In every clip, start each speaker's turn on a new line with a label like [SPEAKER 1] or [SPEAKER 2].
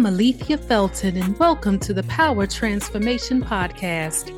[SPEAKER 1] am Alethea Felton, and welcome to the Power Transformation Podcast.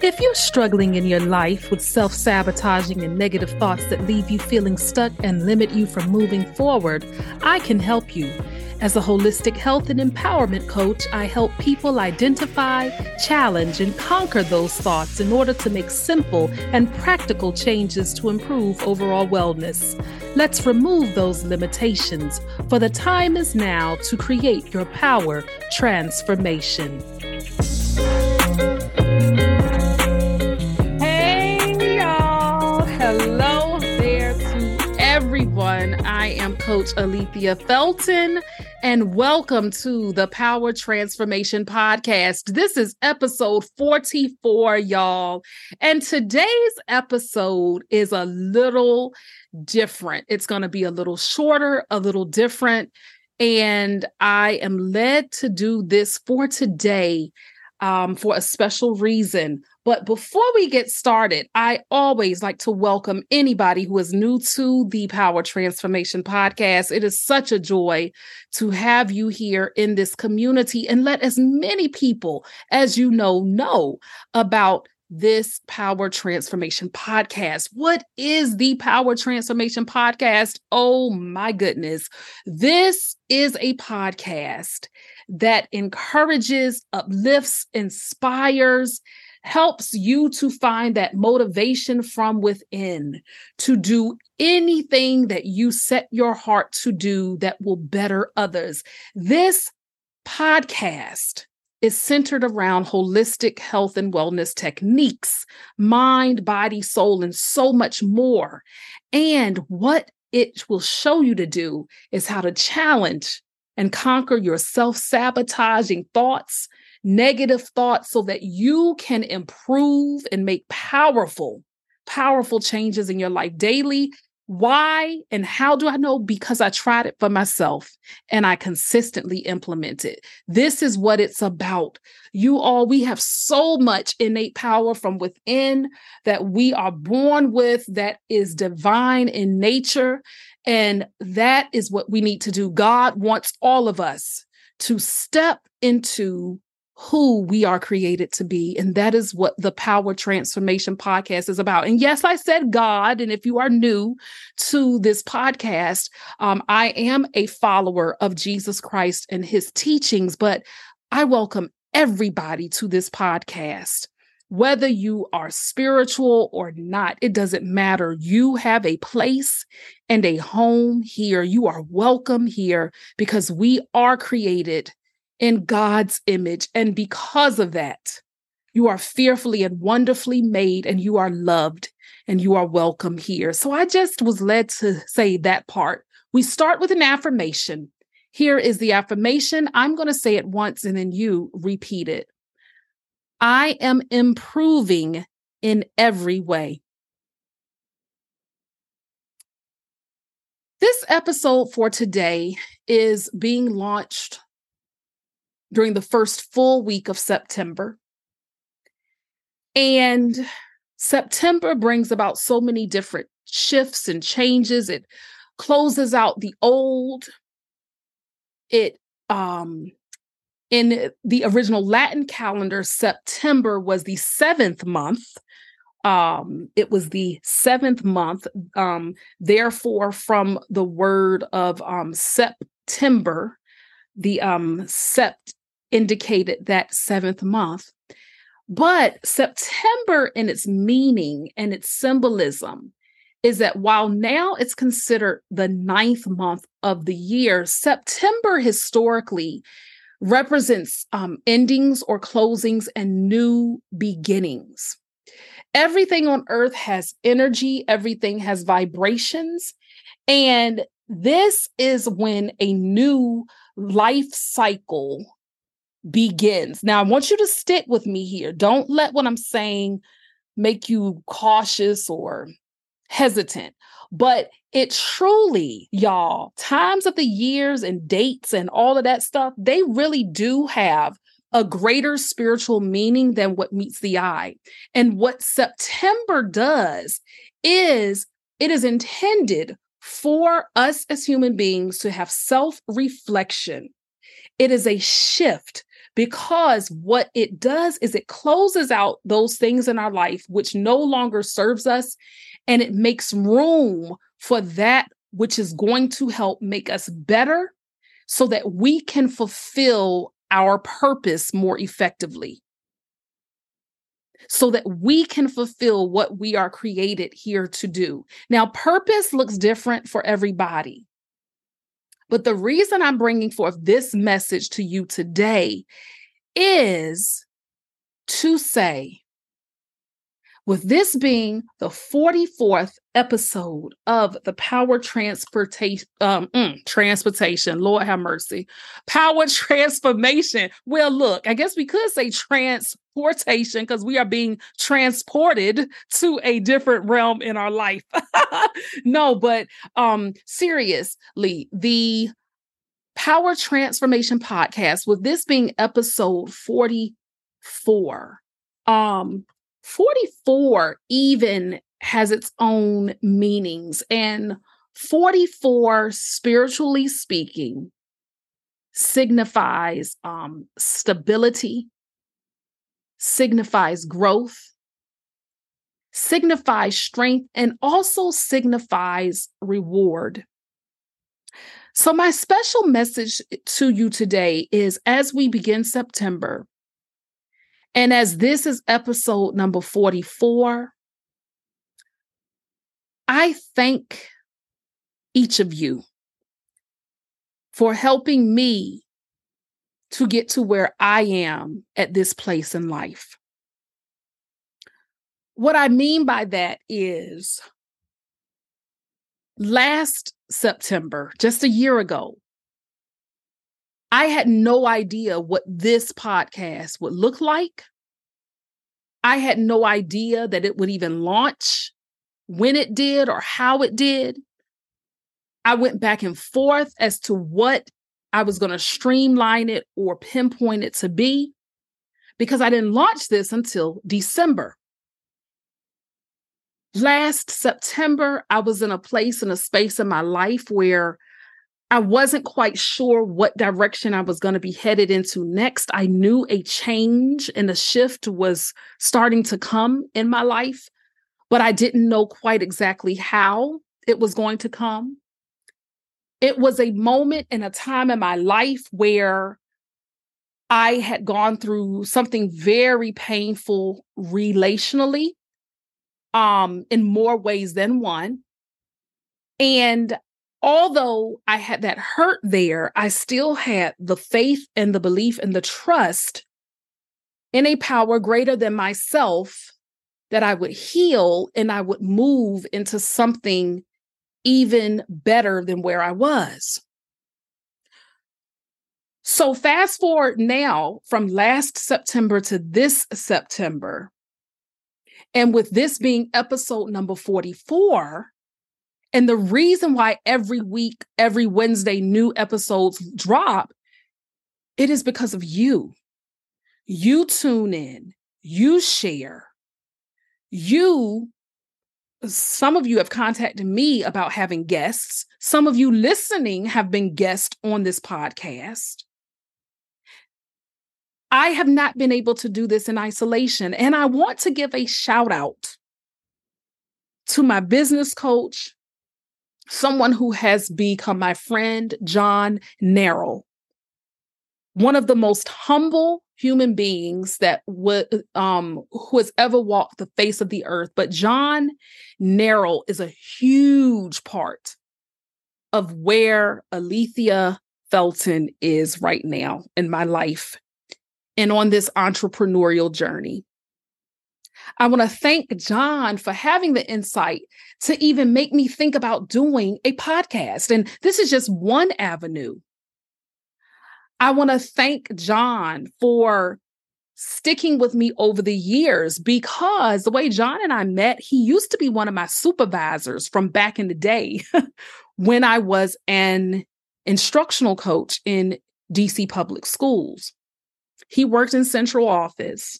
[SPEAKER 1] If you're struggling in your life with self sabotaging and negative thoughts that leave you feeling stuck and limit you from moving forward, I can help you. As a holistic health and empowerment coach, I help people identify, challenge, and conquer those thoughts in order to make simple and practical changes to improve overall wellness. Let's remove those limitations, for the time is now to create your power transformation. Hey, y'all. Hello there to everyone. I am Coach Alethea Felton and welcome to the Power Transformation Podcast. This is episode 44, y'all. And today's episode is a little different. It's going to be a little shorter, a little different. And I am led to do this for today um, for a special reason. But before we get started, I always like to welcome anybody who is new to the Power Transformation Podcast. It is such a joy to have you here in this community and let as many people as you know know about this Power Transformation Podcast. What is the Power Transformation Podcast? Oh my goodness. This is a podcast that encourages, uplifts, inspires, helps you to find that motivation from within to do anything that you set your heart to do that will better others. This podcast is centered around holistic health and wellness techniques, mind, body, soul, and so much more. And what it will show you to do is how to challenge and conquer your self sabotaging thoughts negative thoughts so that you can improve and make powerful, powerful changes in your life daily. Why and how do I know? Because I tried it for myself and I consistently implement it. This is what it's about. You all, we have so much innate power from within that we are born with that is divine in nature. And that is what we need to do. God wants all of us to step into who we are created to be. And that is what the Power Transformation Podcast is about. And yes, I said God. And if you are new to this podcast, um, I am a follower of Jesus Christ and his teachings, but I welcome everybody to this podcast. Whether you are spiritual or not, it doesn't matter. You have a place and a home here. You are welcome here because we are created in God's image. And because of that, you are fearfully and wonderfully made, and you are loved and you are welcome here. So I just was led to say that part. We start with an affirmation. Here is the affirmation. I'm going to say it once and then you repeat it. I am improving in every way. This episode for today is being launched during the first full week of September. And September brings about so many different shifts and changes. It closes out the old. It um in the original Latin calendar, September was the seventh month. Um, it was the seventh month. Um, therefore, from the word of um September, the um sept indicated that seventh month. But September, in its meaning and its symbolism, is that while now it's considered the ninth month of the year, September historically represents um, endings or closings and new beginnings. Everything on earth has energy, everything has vibrations. And this is when a new life cycle begins. Now, I want you to stick with me here. Don't let what I'm saying make you cautious or hesitant. But it truly, y'all, times of the years and dates and all of that stuff, they really do have a greater spiritual meaning than what meets the eye. And what September does is it is intended for us as human beings to have self reflection It is a shift because what it does is it closes out those things in our life which no longer serves us and it makes room for that which is going to help make us better so that we can fulfill our purpose more effectively so that we can fulfill what we are created here to do. Now, purpose looks different for everybody. But the reason I'm bringing forth this message to you today is to say, with this being the 44th episode of the power transportation um, mm, transportation lord have mercy. Power transformation. Well look i guess we could say transportation because we are being transported to a different realm in our life. No but um seriously the power transformation podcast with this being episode 44 um 44 even has its own meanings. And 44, spiritually speaking, signifies um, stability, signifies growth, signifies strength, and also signifies reward. So, my special message to you today is as we begin September, and as this is episode number 44, I thank each of you for helping me to get to where I am at this place in life. What I mean by that is last September, just a year ago, I had no idea what this podcast would look like. I had no idea that it would even launch, when it did, or how it did. I went back and forth as to what I was going to streamline it or pinpoint it to be because I didn't launch this until December. Last September, I was in a place in a space in my life where I wasn't quite sure what direction I was going to be headed into next. I knew a change and a shift was starting to come in my life, but I didn't know quite exactly how it was going to come. It was a moment and a time in my life where I had gone through something very painful relationally, um, in more ways than one. And although I had that hurt there, I still had the faith and the belief and the trust in a power greater than myself that I would heal and I would move into something even better than where I was. So, fast forward now from last September to this September, and with this being episode number 44, and the reason why every week, every Wednesday, new episodes drop, it is because of you. You tune in, you share, you. Some of you have contacted me about having guests. Some of you listening have been guests on this podcast. I have not been able to do this in isolation. And I want to give a shout out to my business coach, someone who has become my friend, John Neral, one of the most humble human beings that um who has ever walked the face of the earth but john Neral is a huge part of where alethea felton is right now in my life and on this entrepreneurial journey I want to thank John for having the insight to even make me think about doing a podcast. And this is just one avenue. I want to thank John for sticking with me over the years because the way John and I met, he used to be one of my supervisors from back in the day when I was an instructional coach in DC public schools. He worked in central office.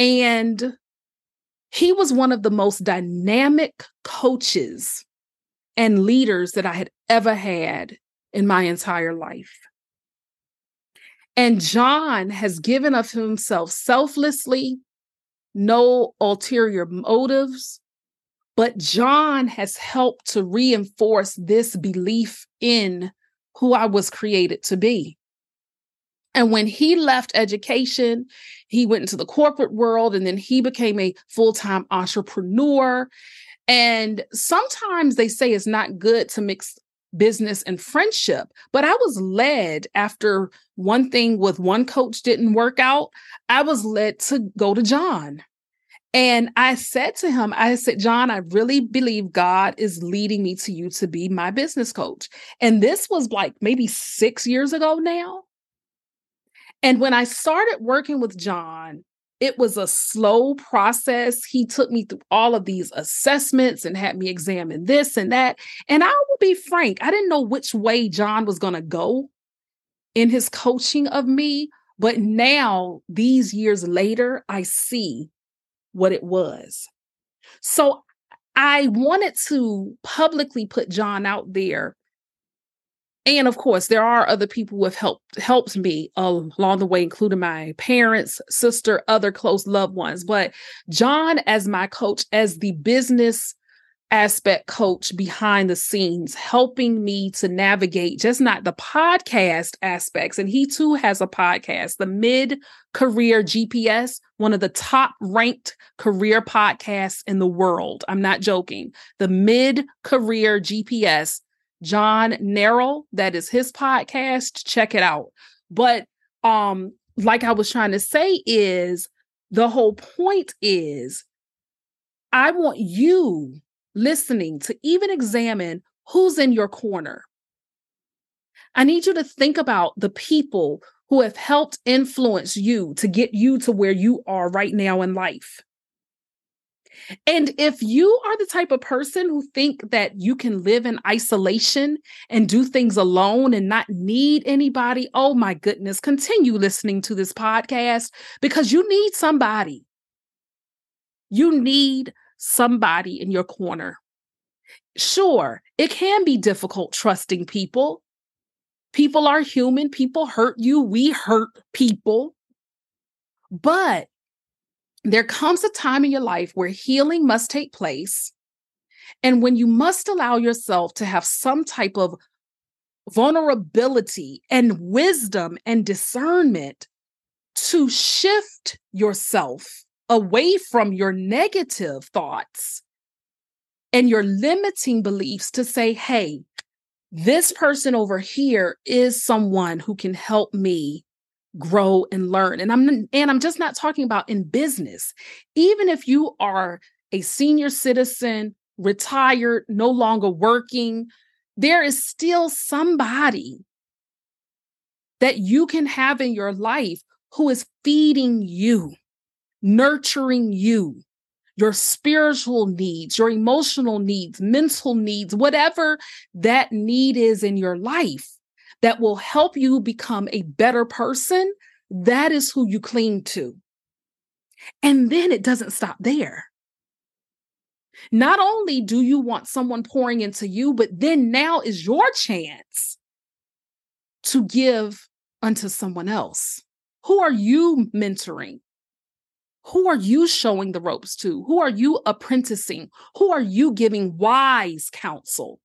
[SPEAKER 1] And he was one of the most dynamic coaches and leaders that I had ever had in my entire life. And John has given of himself selflessly, no ulterior motives. But John has helped to reinforce this belief in who I was created to be. And when he left education, he went into the corporate world and then he became a full time entrepreneur. And sometimes they say it's not good to mix business and friendship, but I was led after one thing with one coach didn't work out, I was led to go to John. And I said to him, I said, John, I really believe God is leading me to you to be my business coach. And this was like maybe six years ago now. And when I started working with John, it was a slow process. He took me through all of these assessments and had me examine this and that. And I will be frank, I didn't know which way John was going to go in his coaching of me. But now, these years later, I see what it was. So I wanted to publicly put John out there and of course there are other people who have helped helped me along the way including my parents sister other close loved ones. But john as my coach as the business aspect coach behind the scenes helping me to navigate just not the podcast aspects and he too has a podcast the mid career gps one of the top ranked career podcasts in the world. I'm not joking. The mid career gps John Neral. That is his podcast. Check it out. But um, like I was trying to say, is the whole point is I want you listening to even examine who's in your corner. I need you to think about the people who have helped influence you to get you to where you are right now in life. And if you are the type of person who think that you can live in isolation and do things alone and not need anybody, oh my goodness, continue listening to this podcast because you need somebody. You need somebody in your corner. Sure, it can be difficult trusting people. People are human, people hurt you, we hurt people. But there comes a time in your life where healing must take place. And when you must allow yourself to have some type of vulnerability and wisdom and discernment to shift yourself away from your negative thoughts and your limiting beliefs to say, hey, this person over here is someone who can help me grow and learn. And I'm and I'm just not talking about in business. Even if you are a senior citizen, retired, no longer working, there is still somebody that you can have in your life who is feeding you, nurturing you, your spiritual needs, your emotional needs, mental needs, whatever that need is in your life that will help you become a better person, that is who you cling to. And then it doesn't stop there. Not only do you want someone pouring into you, but then now is your chance to give unto someone else. Who are you mentoring? Who are you showing the ropes to? Who are you apprenticing? Who are you giving wise counsel?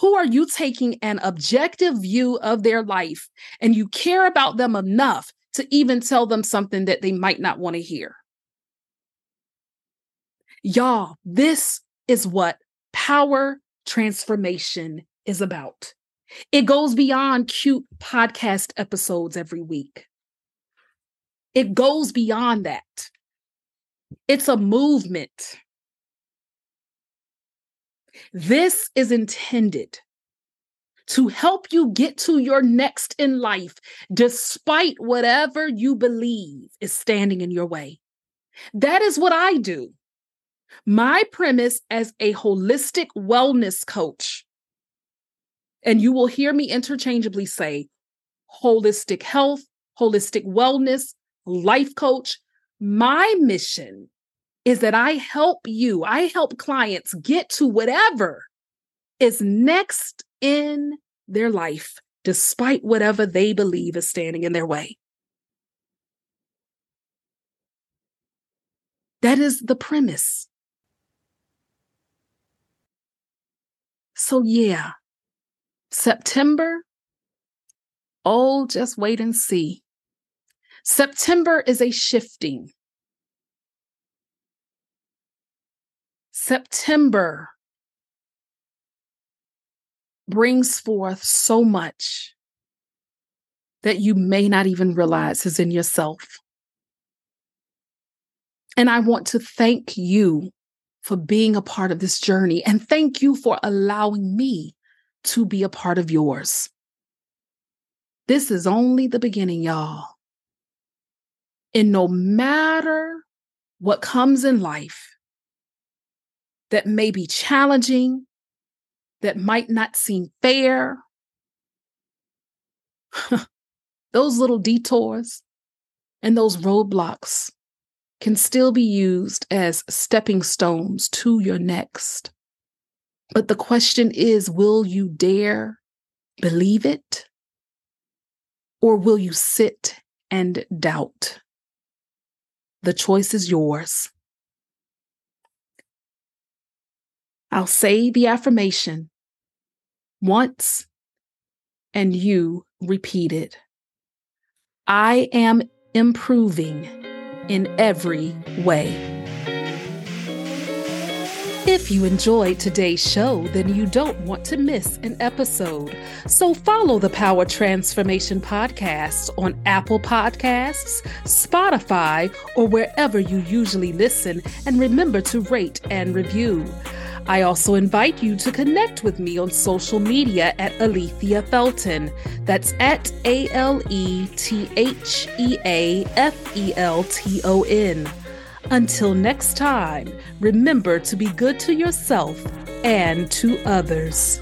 [SPEAKER 1] Who are you taking an objective view of their life and you care about them enough to even tell them something that they might not want to hear? Y'all, this is what power transformation is about. It goes beyond cute podcast episodes every week. It goes beyond that. It's a movement. This is intended to help you get to your next in life, despite whatever you believe is standing in your way. That is what I do. My premise as a holistic wellness coach, and you will hear me interchangeably say holistic health, holistic wellness, life coach. My mission is that I help you, I help clients get to whatever is next in their life despite whatever they believe is standing in their way. That is the premise. So, yeah, September, oh, just wait and see. September is a shifting. September brings forth so much that you may not even realize is in yourself. And I want to thank you for being a part of this journey and thank you for allowing me to be a part of yours. This is only the beginning, y'all. And no matter what comes in life that may be challenging, that might not seem fair, those little detours and those roadblocks can still be used as stepping stones to your next. But the question is will you dare believe it? Or will you sit and doubt? The choice is yours. I'll say the affirmation once and you repeat it. I am improving in every way. If you enjoyed today's show, then you don't want to miss an episode. So follow the Power Transformation Podcast on Apple Podcasts, Spotify, or wherever you usually listen, and remember to rate and review. I also invite you to connect with me on social media at Alethea Felton. That's at A L E T H E A F E L T O N. Until next time, remember to be good to yourself and to others.